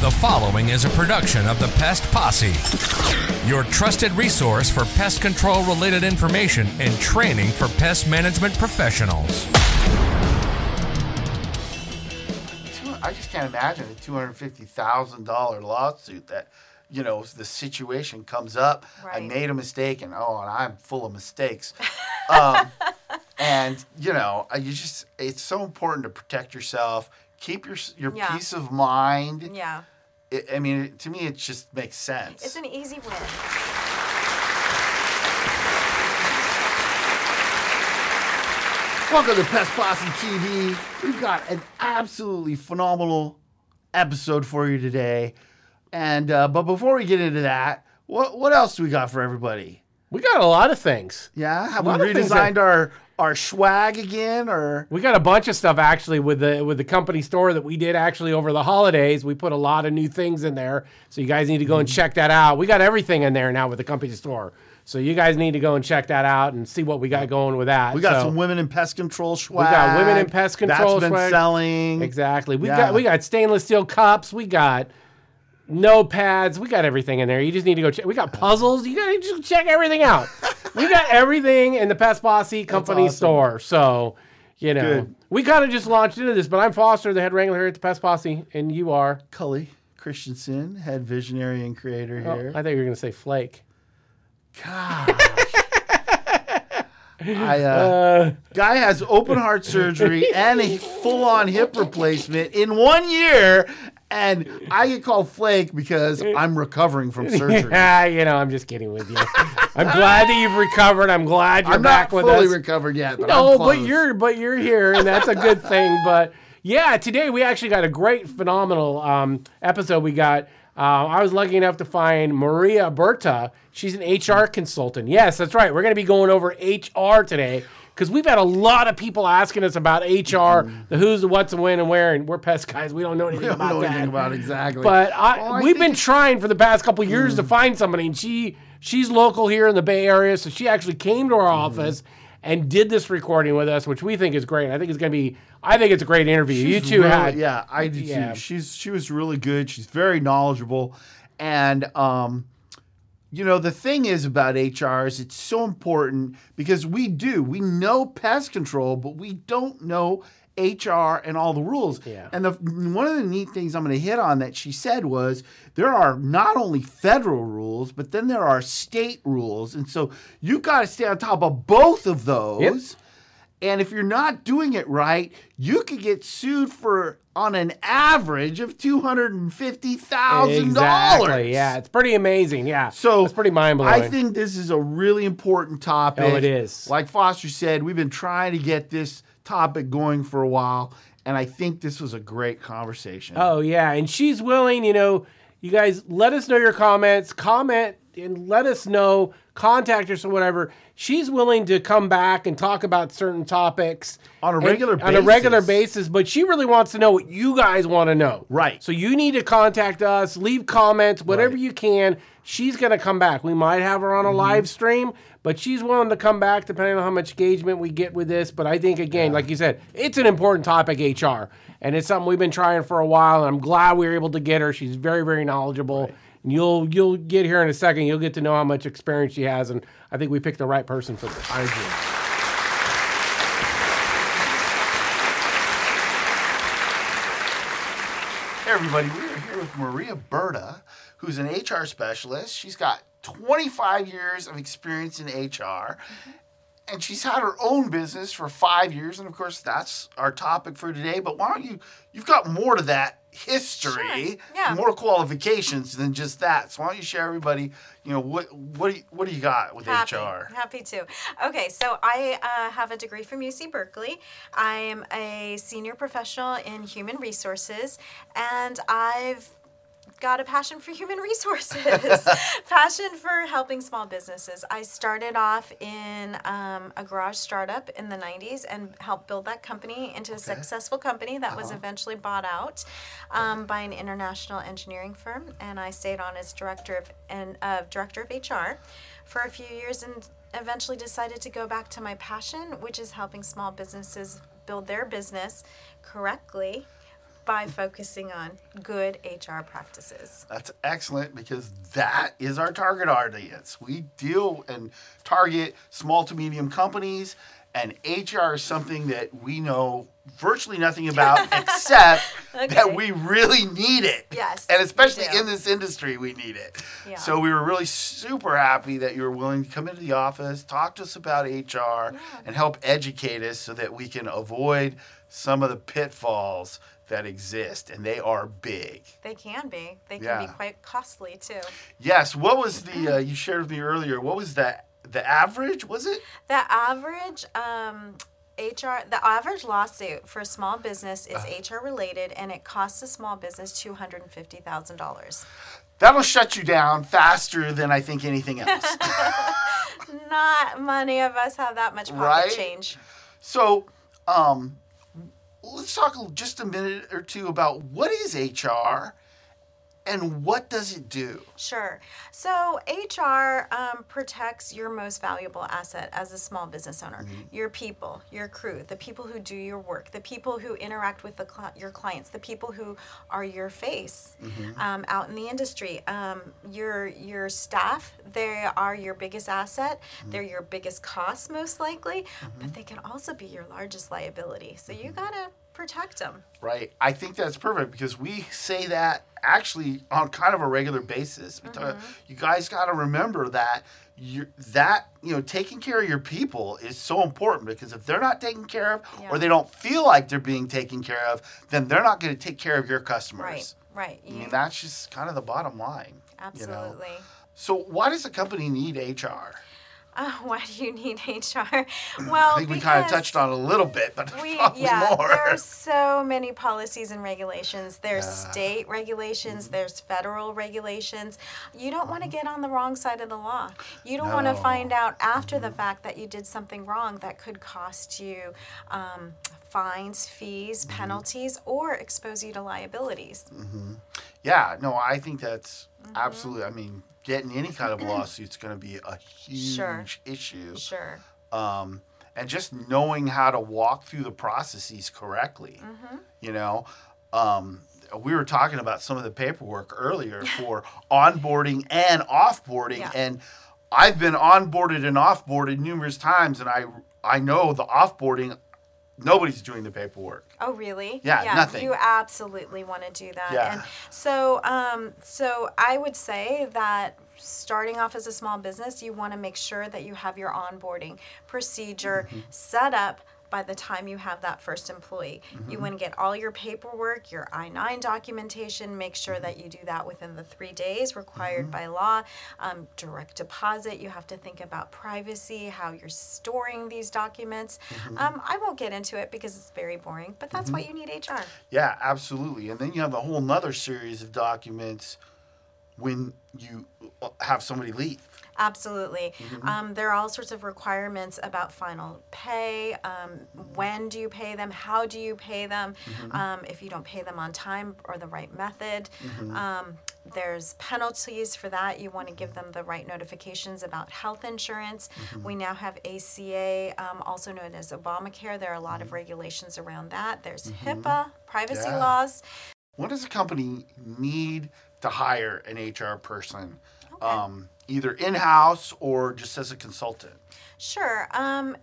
The following is a production of the Pest Posse, your trusted resource for pest control related information and training for pest management professionals. I just can't imagine a two hundred fifty thousand dollar lawsuit that, you know, the situation comes up. I made a mistake, and oh, and I'm full of mistakes. um, and you know, you just it's so important to protect yourself, keep your your Yeah. peace of mind. Yeah. It, I mean, to me, it just makes sense. It's an easy win. Welcome to Pest Posse TV. We've got an absolutely phenomenal episode for you today. And uh, but before we get into that, what what else do we got for everybody? We got a lot of things. Yeah, have we lot of things that- redesigned our our swag again, or We got a bunch of stuff actually with the with the company store that we did actually over the holidays. We put a lot of new things in there, so you guys need to go and mm-hmm. check that out. We got everything in there now with the company store, so you guys need to go and check that out and see what we got going with that. we got So- some women in pest control swag. We got women in pest control That's been swag. selling exactly. We Yeah. got we got stainless steel cups. We got notepads. We got everything in there. You just need to go check. We got puzzles. You got to just check everything out. we got everything in the Pest Posse company awesome. store. So, you know, Good. we kind of just launched into this. But I'm Foster, the head wrangler here at the Pest Posse, and you are. Cully Christensen, head visionary and creator Oh, here. I think you were going to say Flake. Gosh. I, uh, guy has open heart surgery and a full on hip replacement in one year, and I get called Flake because I'm recovering from surgery. Yeah, you know, I'm just kidding with you. I'm glad that you've recovered. I'm glad you're I'm back with us. I'm not fully recovered yet, but no, but you're but you're here, and that's a good thing. But yeah, today we actually got a great, phenomenal um, episode. We got. Uh, I was lucky enough to find Maria Berta. She's an HR consultant. Yes, that's right. We're going to be going over HR today because we've had a lot of people asking us about HR, mm-hmm. the who's, the what's, and when, and where, and we're pest guys. We don't know anything I don't about know that. anything about exactly. But I, Well, I we've been trying for the past couple years to mm. find somebody, and she she's local here in the Bay Area, so she actually came to our mm-hmm. office and did this recording with us, which we think is great. I think it's gonna be. I think it's a great interview. you She's two really- had yeah, I do yeah. too. She's she was really good. She's very knowledgeable, and um, you know the thing is about HR is it's so important because we do we know pest control, but we don't know HR and all the rules. Yeah. And the one of the neat things I'm going to hit on that she said was there are not only federal rules, but then there are state rules, and so you got to stay on top of both of those. And if you're not doing it right, you could get sued for on an average of two hundred and fifty thousand dollars. exactly. Yeah, it's pretty amazing. Yeah, So it's pretty mind blowing. I think this is a really important topic. Oh, it is. Like Foster said, we've been trying to get this topic going for a while, and I think this was a great conversation. Oh yeah, and she's willing. You know, you guys let us know your comments. Comment and let us know. Contact us or whatever. She's willing to come back and talk about certain topics On a and- regular on a regular basis. But she really wants to know what you guys want to know. Right. So you need to contact us. Leave comments, whatever Right. you can. She's gonna come back. We might have her on Mm-hmm. a live stream, but she's willing to come back depending on how much engagement we get with this. But I think again, like you said, it's an important topic, HR, and it's something we've been trying for a while. And I'm glad we were able to get her. She's very, very knowledgeable. And you'll you'll get here in a second. You'll get to know how much experience she has, and I think we picked the right person for this. I agree. Hey everybody, we are here with Maria Berta, who's an HR specialist. She's got 25 years of experience in HR, mm-hmm. and she's had her own business for five years. And of course, that's our topic for today. But why don't you? You've got more to that history, Sure, yeah. more qualifications than just that. So why don't you share everybody? You know what what do you, what do you got with Happy, HR? happy to. Okay, so I uh, have a degree from UC Berkeley. I am a senior professional in human resources, and I've got a passion for human resources, passion for helping small businesses. I started off in um, a garage startup in the 90s and helped build that company into a successful company that was eventually bought out um, by an international engineering firm. And I stayed on as director of, and, uh, director of HR for a few years and eventually decided to go back to my passion, which is helping small businesses build their business correctly by focusing on good HR practices. That's excellent because that is our target audience. We deal and target small to medium companies, and HR is something that we know virtually nothing about except that we really need it. Yes, And especially in this industry, we need it. Yeah. So we were really super happy that you were willing to come into the office, talk to us about HR, and help educate us so that we can avoid some of the pitfalls that exist, and they are big. They can be. They can Yeah. be quite costly too. Yes. What was the uh, you shared with me earlier? What was the the average? Was it? The average um, HR, the average lawsuit for a small business is Uh. HR related, and it costs a small business two hundred and fifty thousand dollars. That'll shut you down faster than I think anything else. Not many of us have that much pocket Right? change. so, um, let's talk just a minute or two about what is HR and what does it do? Sure. So HR um, protects your most valuable asset as a small business owner: your people, your crew, the people who do your work, the people who interact with the cli- your clients, the people who are your face um, out in the industry. Um, your your staff, they are your biggest asset. They're your biggest cost, most likely, but they can also be your largest liability. So you gotta protect them. Right. I think that's perfect because we say that actually on kind of a regular basis. Talk- mm-hmm. You guys got to remember that you that you know taking care of your people is so important because if they're not taken care of Yeah. or they don't feel like they're being taken care of, then they're not going to take care of your customers. Right. Right. I mean that's just kind of the bottom line. you know? absolutely. So why does a company need HR? Uh, why do you need HR? Well, I think we kind of touched on it a little bit, but we yeah, more. there are so many policies and regulations. There's Yeah. state regulations. Mm-hmm. There's federal regulations. You don't want to get on the wrong side of the law. You don't want to find out after Mm-hmm. the fact that you did something wrong that could cost you um, fines, fees, Mm-hmm. penalties, or expose you to liabilities. Yeah, no, I think that's Mm-hmm. absolutely. I mean, getting any kind of lawsuit's going to be a huge Sure. issue. Sure. Um, and just knowing how to walk through the processes correctly, Mm-hmm. you know. Um, we were talking about some of the paperwork earlier for onboarding and offboarding, Yeah. and I've been onboarded and offboarded numerous times, and I I know the offboarding, nobody's doing the paperwork. Oh, really? Yeah, nothing. You absolutely want to do that. Yeah. And so, um, so I would say that starting off as a small business, you want to make sure that you have your onboarding procedure Mm-hmm. set up by the time you have that first employee. You Mm-hmm. want to get all your paperwork, your I 9 documentation, make sure that you do that within the three days required Mm-hmm. by law. Um, direct deposit, you have to think about privacy, how you're storing these documents. Mm-hmm. Um, I won't get into it because it's very boring, but that's why you need HR. Yeah, absolutely. And then you have a whole nother series of documents when you uh, have somebody leave. Absolutely. Um, there are all sorts of requirements about final pay. Um, when do you pay them? How do you pay them? Um, if you don't pay them on time or the right method. Um, there's penalties for that. You want to give them the right notifications about health insurance. We now have ACA, um, also known as Obamacare. There are a lot of regulations around that. There's HIPAA, privacy Yeah. laws. When does a company need to hire an HR person, um, either in house or just as a consultant? Sure. Um,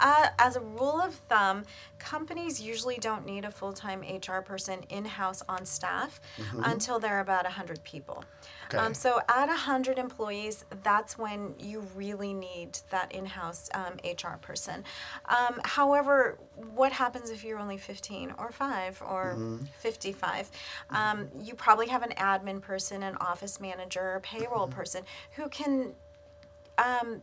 a- as a rule of thumb, companies usually don't need a full time HR person in house on staff until they're about 100 people. Okay. Um, so, at 100 employees, that's when you really need that in house um, HR person. Um, however, what happens if you're only 15 or 5 or 55? Um, you probably have an admin person, an office manager, payroll person who can um,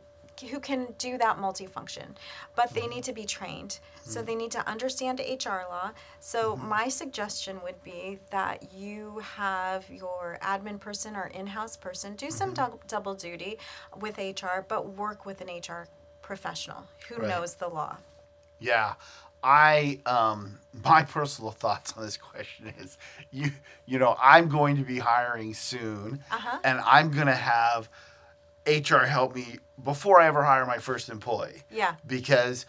who can do that multifunction, but they need to be trained. So they need to understand HR law. So my suggestion would be that you have your admin person or in-house person do some dou- double duty with HR, but work with an HR professional who Right. knows the law. Yeah. I um my personal thoughts on this question is you you know I'm going to be hiring soon Uh-huh. and I'm going to have HR help me before I ever hire my first employee. Yeah. Because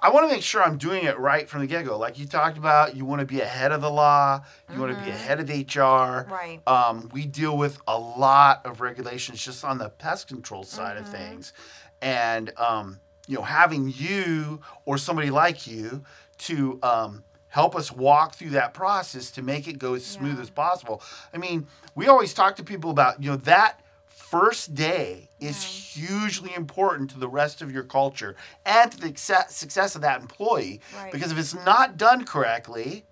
I want to make sure I'm doing it right from the get go. Like you talked about, you want to be ahead of the law, you want to be ahead of HR. Right. Um, we deal with a lot of regulations just on the pest control side of things. And, um, you know, having you or somebody like you to um, help us walk through that process to make it go as smooth Yeah. as possible. I mean, we always talk to people about, you know, that first day is hugely important to the rest of your culture and to the success, success of that employee. Right. Because if it's not done correctly,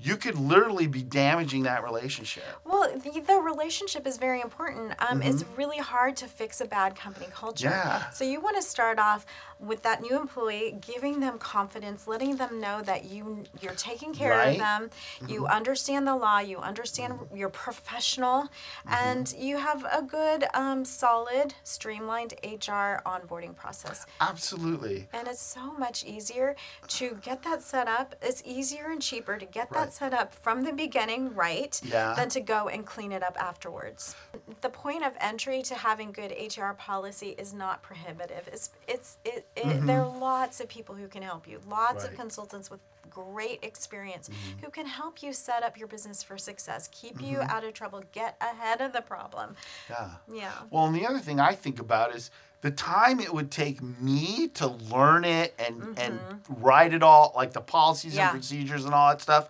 you could literally be damaging that relationship. Well, the, the relationship is very important. Um, It's really hard to fix a bad company culture. Mm-hmm. Yeah. So you want to start off with that new employee, giving them confidence, letting them know that you you're taking care Right. of them, you understand the law, you understand you're professional, and you have a good, um, solid, streamlined HR onboarding process. Absolutely. And it's so much easier to get that set up. It's easier and cheaper to get Right. that set up from the beginning right Yeah. than to go and clean it up afterwards. The point of entry to having good HR policy is not prohibitive. It's it's it, it there are lots of people who can help you. Lots of Mm-hmm. Right. Mm-hmm. consultants with great experience who can help you set up your business for success, keep you out of trouble, get ahead of the problem. Yeah. Yeah. Well, and the other thing I think about is the time it would take me to learn it and and write it all, like the policies Mm-hmm. Yeah. and procedures and all that stuff.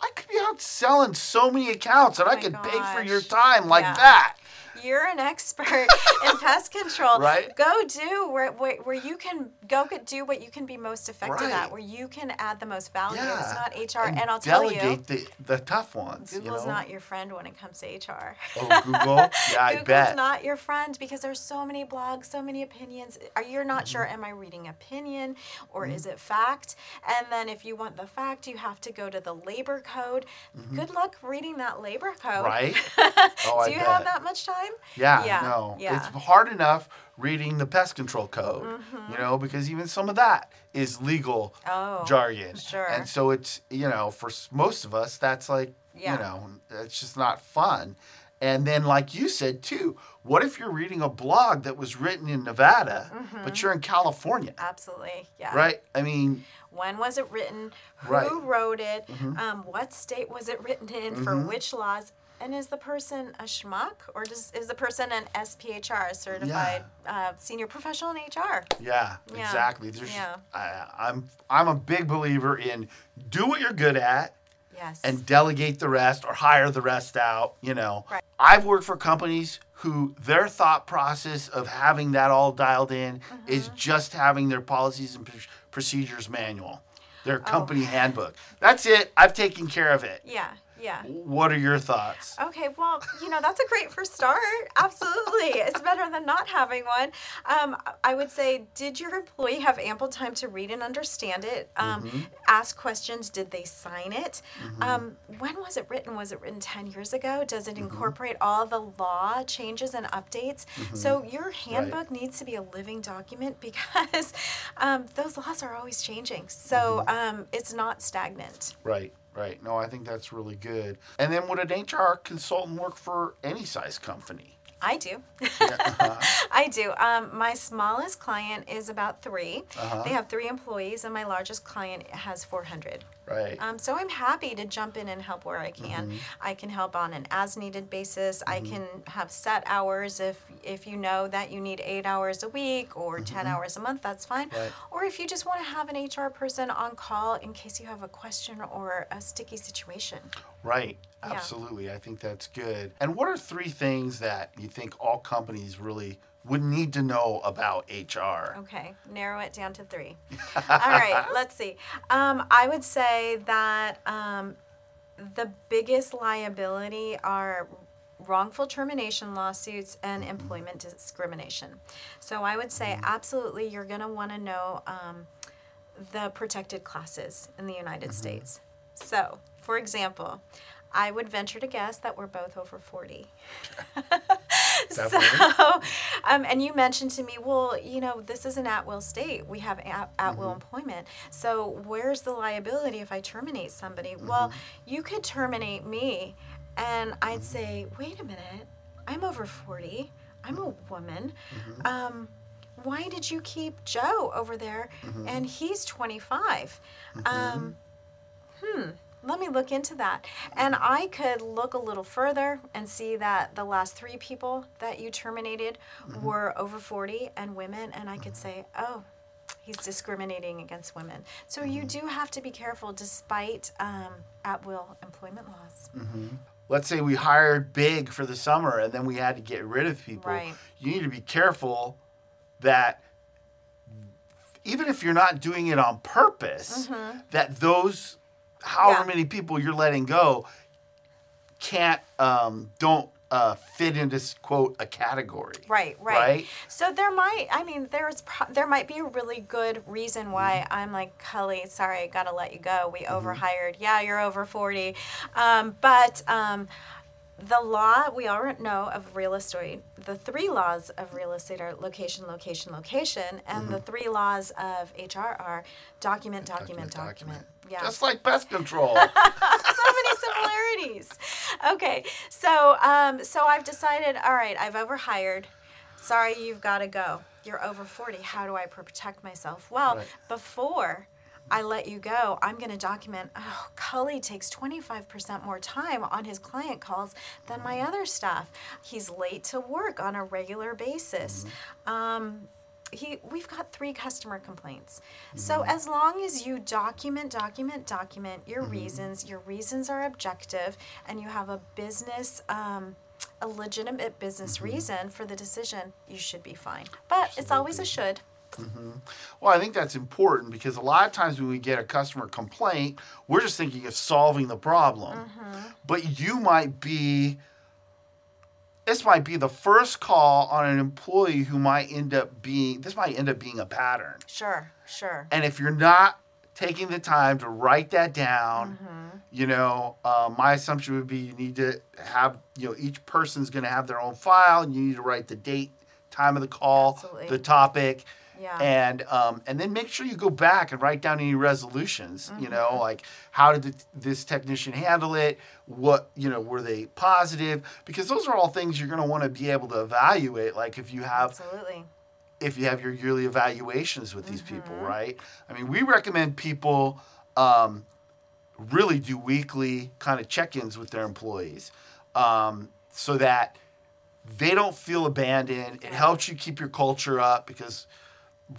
I could be out selling so many accounts and I oh my could pay for your time like Yeah. that. You're an expert in pest control. Right. Go do where, where, where you can go get, do what you can be most effective Right. at, where you can add the most value. Yeah. It's not HR. And, I'll tell you, delegate the, the tough ones. Google's you know? not your friend when it comes to HR. Oh, Google? Yeah, I Google's bet. not your friend because there's so many blogs, so many opinions. Are you're not sure? Mm-hmm. Am I reading opinion or is it fact? And then if you want the fact, you have to go to the labor code. Good luck reading that labor code. Mm-hmm. Right? Oh, I Do you have that much time? Yeah, Yeah, no. yeah. It's hard enough reading the pest control code, Mm-hmm. you know, because even some of that is legal Oh, jargon. sure. And so it's, you know, for most of us, that's like, Yeah. you know, it's just not fun. And then, like you said too, what if you're reading a blog that was written in Nevada, Mm-hmm. but you're in California, Absolutely. Yeah. right? I mean, When was it written? Who Right. Mm-hmm. wrote it? Um, what state was it written in? For which laws? And is the person a schmuck or does, is the person an SPHR, a certified uh, senior professional in HR? yeah, Yeah. exactly. There's, Yeah. I, I'm, I'm a big believer in do what you're good at Yes. and delegate the rest or hire the rest out, you know. Right. I've worked for companies who their thought process of having that all dialed in is Mm-hmm. just having their policies and procedures manual, their Oh. company handbook. That's it. I've taken care of it. yeah. Yeah. What are your thoughts? Okay, well, you know, that's a great first start. Absolutely. It's better than not having one. Um, I would say, did your employee have ample time to read and understand it? Um, Mm-hmm. Ask questions. Did they sign it? Um, when was it written? Was it written 10 years ago? Does Mm-hmm. it incorporate all the law changes and updates? So your handbook needs to be a living document because um, those laws are always changing. So Mm-hmm. um, it's not stagnant. Right, right. No, I think that's really good. And then would an HR consultant work for any size company? I do. uh-huh. I do. Um, my smallest client is about 3 Uh-huh. They have three employees, and my largest client has 400. Right. Um, so I'm happy to jump in and help where I can. Mm-hmm. I can help on an as-needed basis. I can have set hours if if you know that you need eight hours a week or 10 hours a month. That's fine. Mm-hmm. Right. Or if you just want to have an HR person on call in case you have a question or a sticky situation. Right. Yeah. Absolutely. I think that's good. And what are three things that you think all companies really would need to know about HR? Okay, narrow it down to three. All right, let's see. Um, I would say that um, the biggest liability are wrongful termination lawsuits and employment discrimination. So I would say absolutely you're going to want to know um, the protected classes in the United States. So, for example, I would venture to guess that we're both over 40. Definitely. So, um, and you mentioned to me, well, you know, this is an at-will state. We have at, at-will Mm-hmm. employment. So, where's the liability if I terminate somebody? Mm-hmm. Well, you could terminate me, and I'd say, wait a minute, I'm over 40. I'm a woman. Mm-hmm. Um, why did you keep Joe over there Mm-hmm. and he's 25? Um, hmm, let me look into that. And I could look a little further and see that the last three people that you terminated Mm-hmm. were over 40 and women, and I could say, oh, he's discriminating against women. So Mm-hmm. you do have to be careful despite um, at will employment laws. let's say we hired big for the summer and then we had to get rid of people. Right. You need to be careful that even if you're not doing it on purpose, that those however Mm-hmm. Yeah. many people you're letting go can't um, don't uh, fit into quote a category. Right, right, Right? So there might, I mean, there's pro- there might be a really good reason why Mm-hmm. I'm like, Cully, sorry, I gotta let you go. We overhired. Yeah, you're over forty, um, but um, the law we all know of real estate. The three laws of real estate are location, location, location, and Mm-hmm. the three laws of HR are document, document, document. Yeah Just like pest control. so many similarities. Okay, so um, so I've decided. All right, I've overhired. Sorry, you've got to go. You're over forty. How do I protect myself? Well, Right. before I let you go, I'm going to document. Oh, Cully takes 25% more time on his client calls than my other staff. He's late to work on a regular basis. Um, he, we've got three customer complaints. So mm-hmm. as long as you document, document, document your mm-hmm. reasons, your reasons are objective, and you have a business, um, a legitimate business mm-hmm. reason for the decision, you should be fine. But it's always a should. Well, I think that's important because a lot of times when we get a customer complaint, we're just thinking of solving the problem. But you might be, this might be the first call on an employee who might end up being, this might end up being a pattern. Sure, sure. And if you're not taking the time to write that down, you know, uh, my assumption would be you need to have, you know, each person's going to have their own file. And you need to write the date, time of the call, Absolutely. the topic, Yeah. and um, and then make sure you go back and write down any resolutions. You Mm-hmm. know, like how did the, this technician handle it? What you know, were they positive? Because those are all things you're going to want to be able to evaluate. Like if you have Absolutely. if you have your yearly evaluations with these people, Mm-hmm. right? I mean, we recommend people um, really do weekly kind of check-ins with their employees, um, so that they don't feel abandoned. It helps you keep your culture up because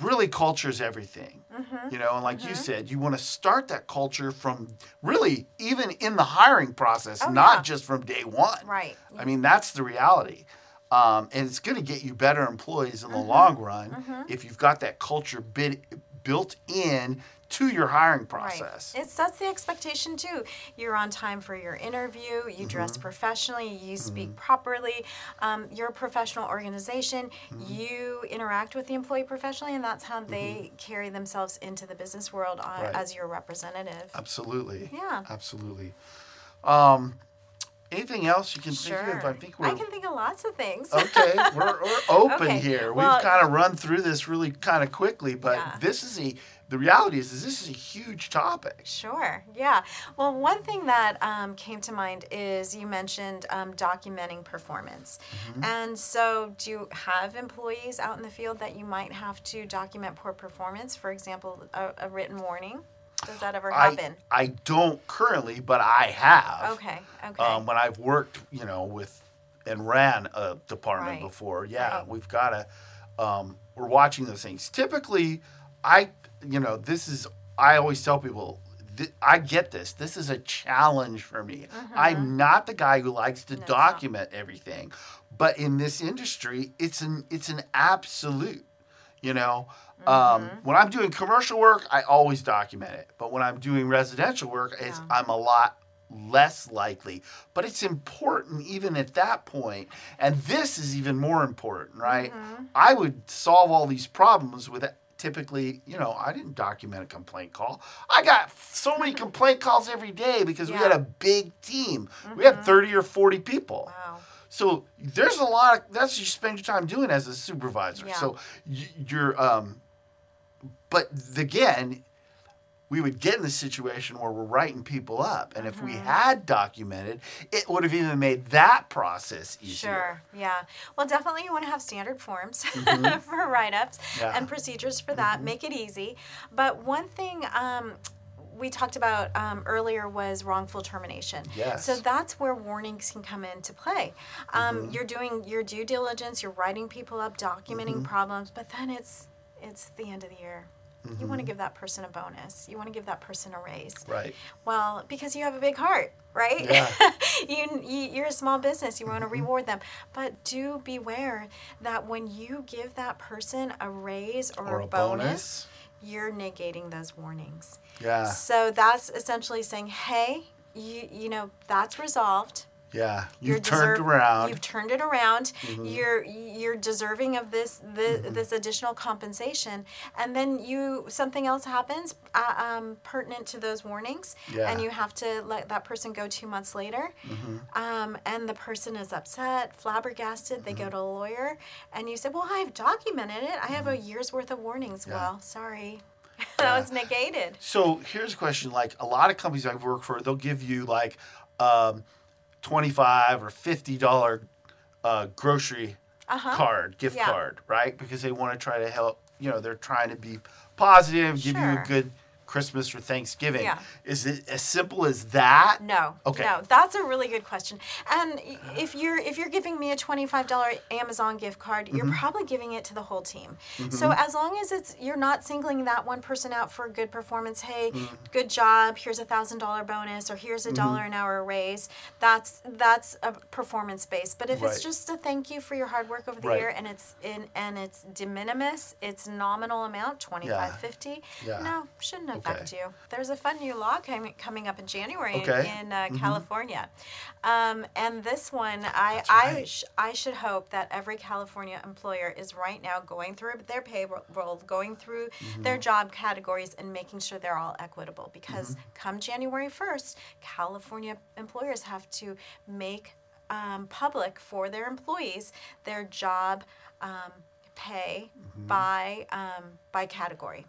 really culture is everything. Mm-hmm. You know, and like you said, you want to start that culture from really even in the hiring process, Oh, not yeah. just from day one. Right. I mean, that's the reality. Um, and it's going to get you better employees in Mm-hmm. the long run if you've got that culture bit, built in to your hiring process. Right. It sets the expectation too. You're on time for your interview. You dress Mm-hmm. professionally. You speak properly. Um, you're a professional organization. Mm-hmm. You interact with the employee professionally, and that's how they carry themselves into the business world on, Right. as your representative. Absolutely. Yeah. Absolutely. Um, anything else you can Sure. think of? I think we're I can think of lots of things. okay. We're, we're open Okay, here. well- We've kind of run through this really kind of quickly, but Yeah. this is a. The reality is, is this is a huge topic. Sure. Yeah. Well, one thing that um, came to mind is you mentioned um, documenting performance. Mm-hmm. And so, do you have employees out in the field that you might have to document poor performance? For example, a, a written warning. Does that ever happen? I don't currently, but I have. okay. Okay. um, when I've worked, you know, with and ran a department Right. before. Yeah, Right. we've got to. Um, we're watching those things. Typically, I, you know, this is. I always tell people. th- I get this. This is a challenge for me. I'm not the guy who likes to Mm-hmm. No, it's not. document everything, but in this industry, it's an it's an absolute. You know, um, Mm-hmm. when I'm doing commercial work, I always document it. But when I'm doing residential work, it's, Yeah. I'm a lot less likely. But it's important even at that. And this is even more important, right? Mm-hmm. I would solve all these problems with typically, you know, I didn't document a complaint call. I got so many complaint calls every day because we had a big team. We had 30 or 40 people. wow. So there's a lot of that's what you spend your time doing as a supervisor. Yeah. So you're um but again, we would get in the situation where we're writing people up. And if we Mm-hmm. had documented, it would have even made that process easier. Sure. Yeah. Well, definitely you want to have standard forms Mm-hmm. for write-ups Yeah. and procedures for that. Make it easy. But one thing um, we talked about um, earlier was wrongful termination. Yes. So that's where warnings can come into play. Um, You're doing your due diligence. You're writing people up, documenting problems, but then it's it's the end of the year. You want to give that person a bonus. You want to give that person a raise. Right. Well, because you have a big heart, right? Yeah. you, you you're a small business. You want to reward them, but do beware that when you give that person a raise or, Or a a bonus, bonus. You're negating those warnings. Yeah. So that's essentially saying, hey, you you know that's resolved. Yeah. You've turned around. Mm-hmm. You've turned it around. You're you're deserving of this this, this additional compensation, and then you something else happens uh, um, pertinent to those warnings, Yeah. and you have to let that person go two months later, um, and the person is upset, flabbergasted. They go to a lawyer, and you say, "Well, I've documented it. I have a year's worth of warnings." Well, sorry, that was negated. So here's a question: like a lot of companies I've worked for, they'll give you like um, twenty-five or fifty dollar uh, grocery uh card, gift Uh-huh. Yeah. card, right? Because they want to try to help. You know, they're trying to be positive, give you a good Christmas or Thanksgiving. Yeah. Is it as simple as that? No. Okay. No, that's a really good question. And if you're if you're giving me a twenty five dollar Amazon gift card, you're Mm-hmm. probably giving it to the whole team. So as long as it's you're not singling that one person out for a good performance, hey, Mm-hmm. good job, here's a thousand dollar bonus, or here's a dollar an hour raise. That's that's a performance based. But if Right. it's just a thank you for your hard work over the Right. year and it's in and it's de minimis, it's nominal amount, twenty five fifty. Yeah. No, shouldn't affect Okay. you. There's a fun new law coming coming up in January in- Okay. in uh, California, um, and this one I I, right. sh- I should hope that every California employer is right now going through their payroll, going through their job categories, and making sure they're all equitable. Because come January first, California employers have to make um, public for their employees their job um, pay by um, by category.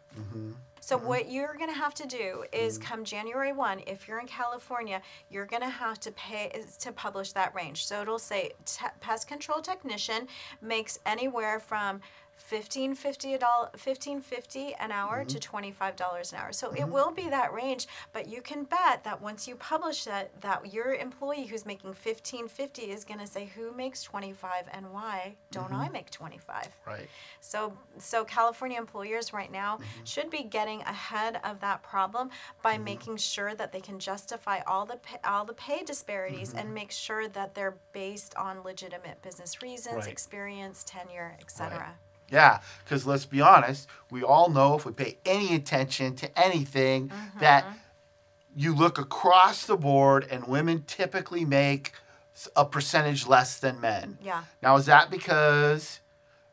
So mm-hmm. what you're going to have to do is mm-hmm. come January 1, if you're in California, you're going to have to pay to publish that range. So it'll say te- pest control technician makes anywhere from 1550 a dollar 1550 an hour to mm-hmm. $25 an hour. So it mm-hmm. will be that range, but you can bet that once you publish that that your employee who's making 1550 is going to say who makes 25 and why don't I mm-hmm. make 25? Right. So, so California employers right now should be getting ahead of that problem by making sure that they can justify all the pay, all the pay disparities and make sure that they're based on legitimate business reasons, Right. experience, tenure, etc. Yeah, because let's be honest, we all know if we pay any attention to anything Mm-hmm. that you look across the board and women typically make a percentage less than men. Yeah. Now, is that because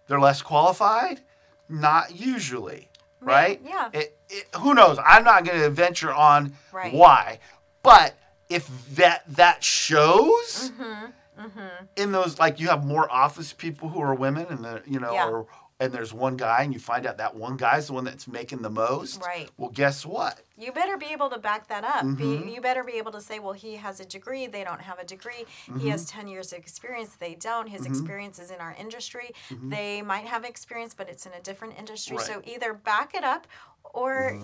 they're less qualified? Not usually, right? yeah. It, it, who knows? I'm not going to venture on Right. why, but if that that shows Mm-hmm. in those like you have more office people who are women and the you know Yeah. or and there's one guy and you find out that one guy's the one that's making the most Right. well guess what You better be able to back that up. Mm-hmm. Be, you better be able to say, well, he has a degree, they don't have a degree. He has Mm-hmm. 10 years of experience, they don't. His experience is in our industry. They might have experience, but it's in a different industry. Mm-hmm. Right. Mm-hmm. So either back it up or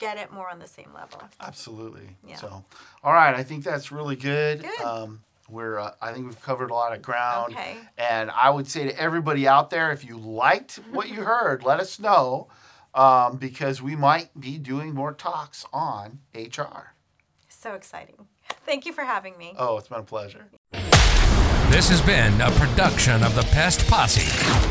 get it more on the same level. absolutely Yeah. so all right i think that's really good, Good. um we're uh, i think we've covered a lot of ground Okay. and i would say to everybody out there if you liked what you heard let us know um, because we might be doing more talks on hr So exciting. Thank you for having me. oh it's been a pleasure This has been a production of the Pest Posse.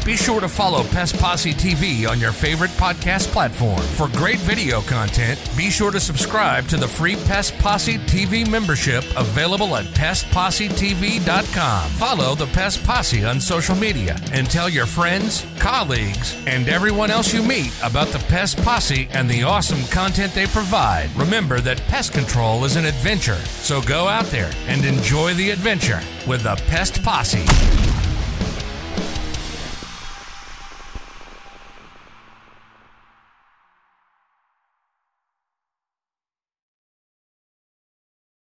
Be sure to follow Pest Posse TV on your favorite podcast platform. For great video content, be sure to subscribe to the free Pest Posse TV membership available at pestpossetv.com. Follow the Pest Posse on social media and tell your friends, colleagues, and everyone else you meet about the Pest Posse and the awesome content they provide. Remember that pest control is an adventure, so go out there and enjoy the adventure with the Pest Posse.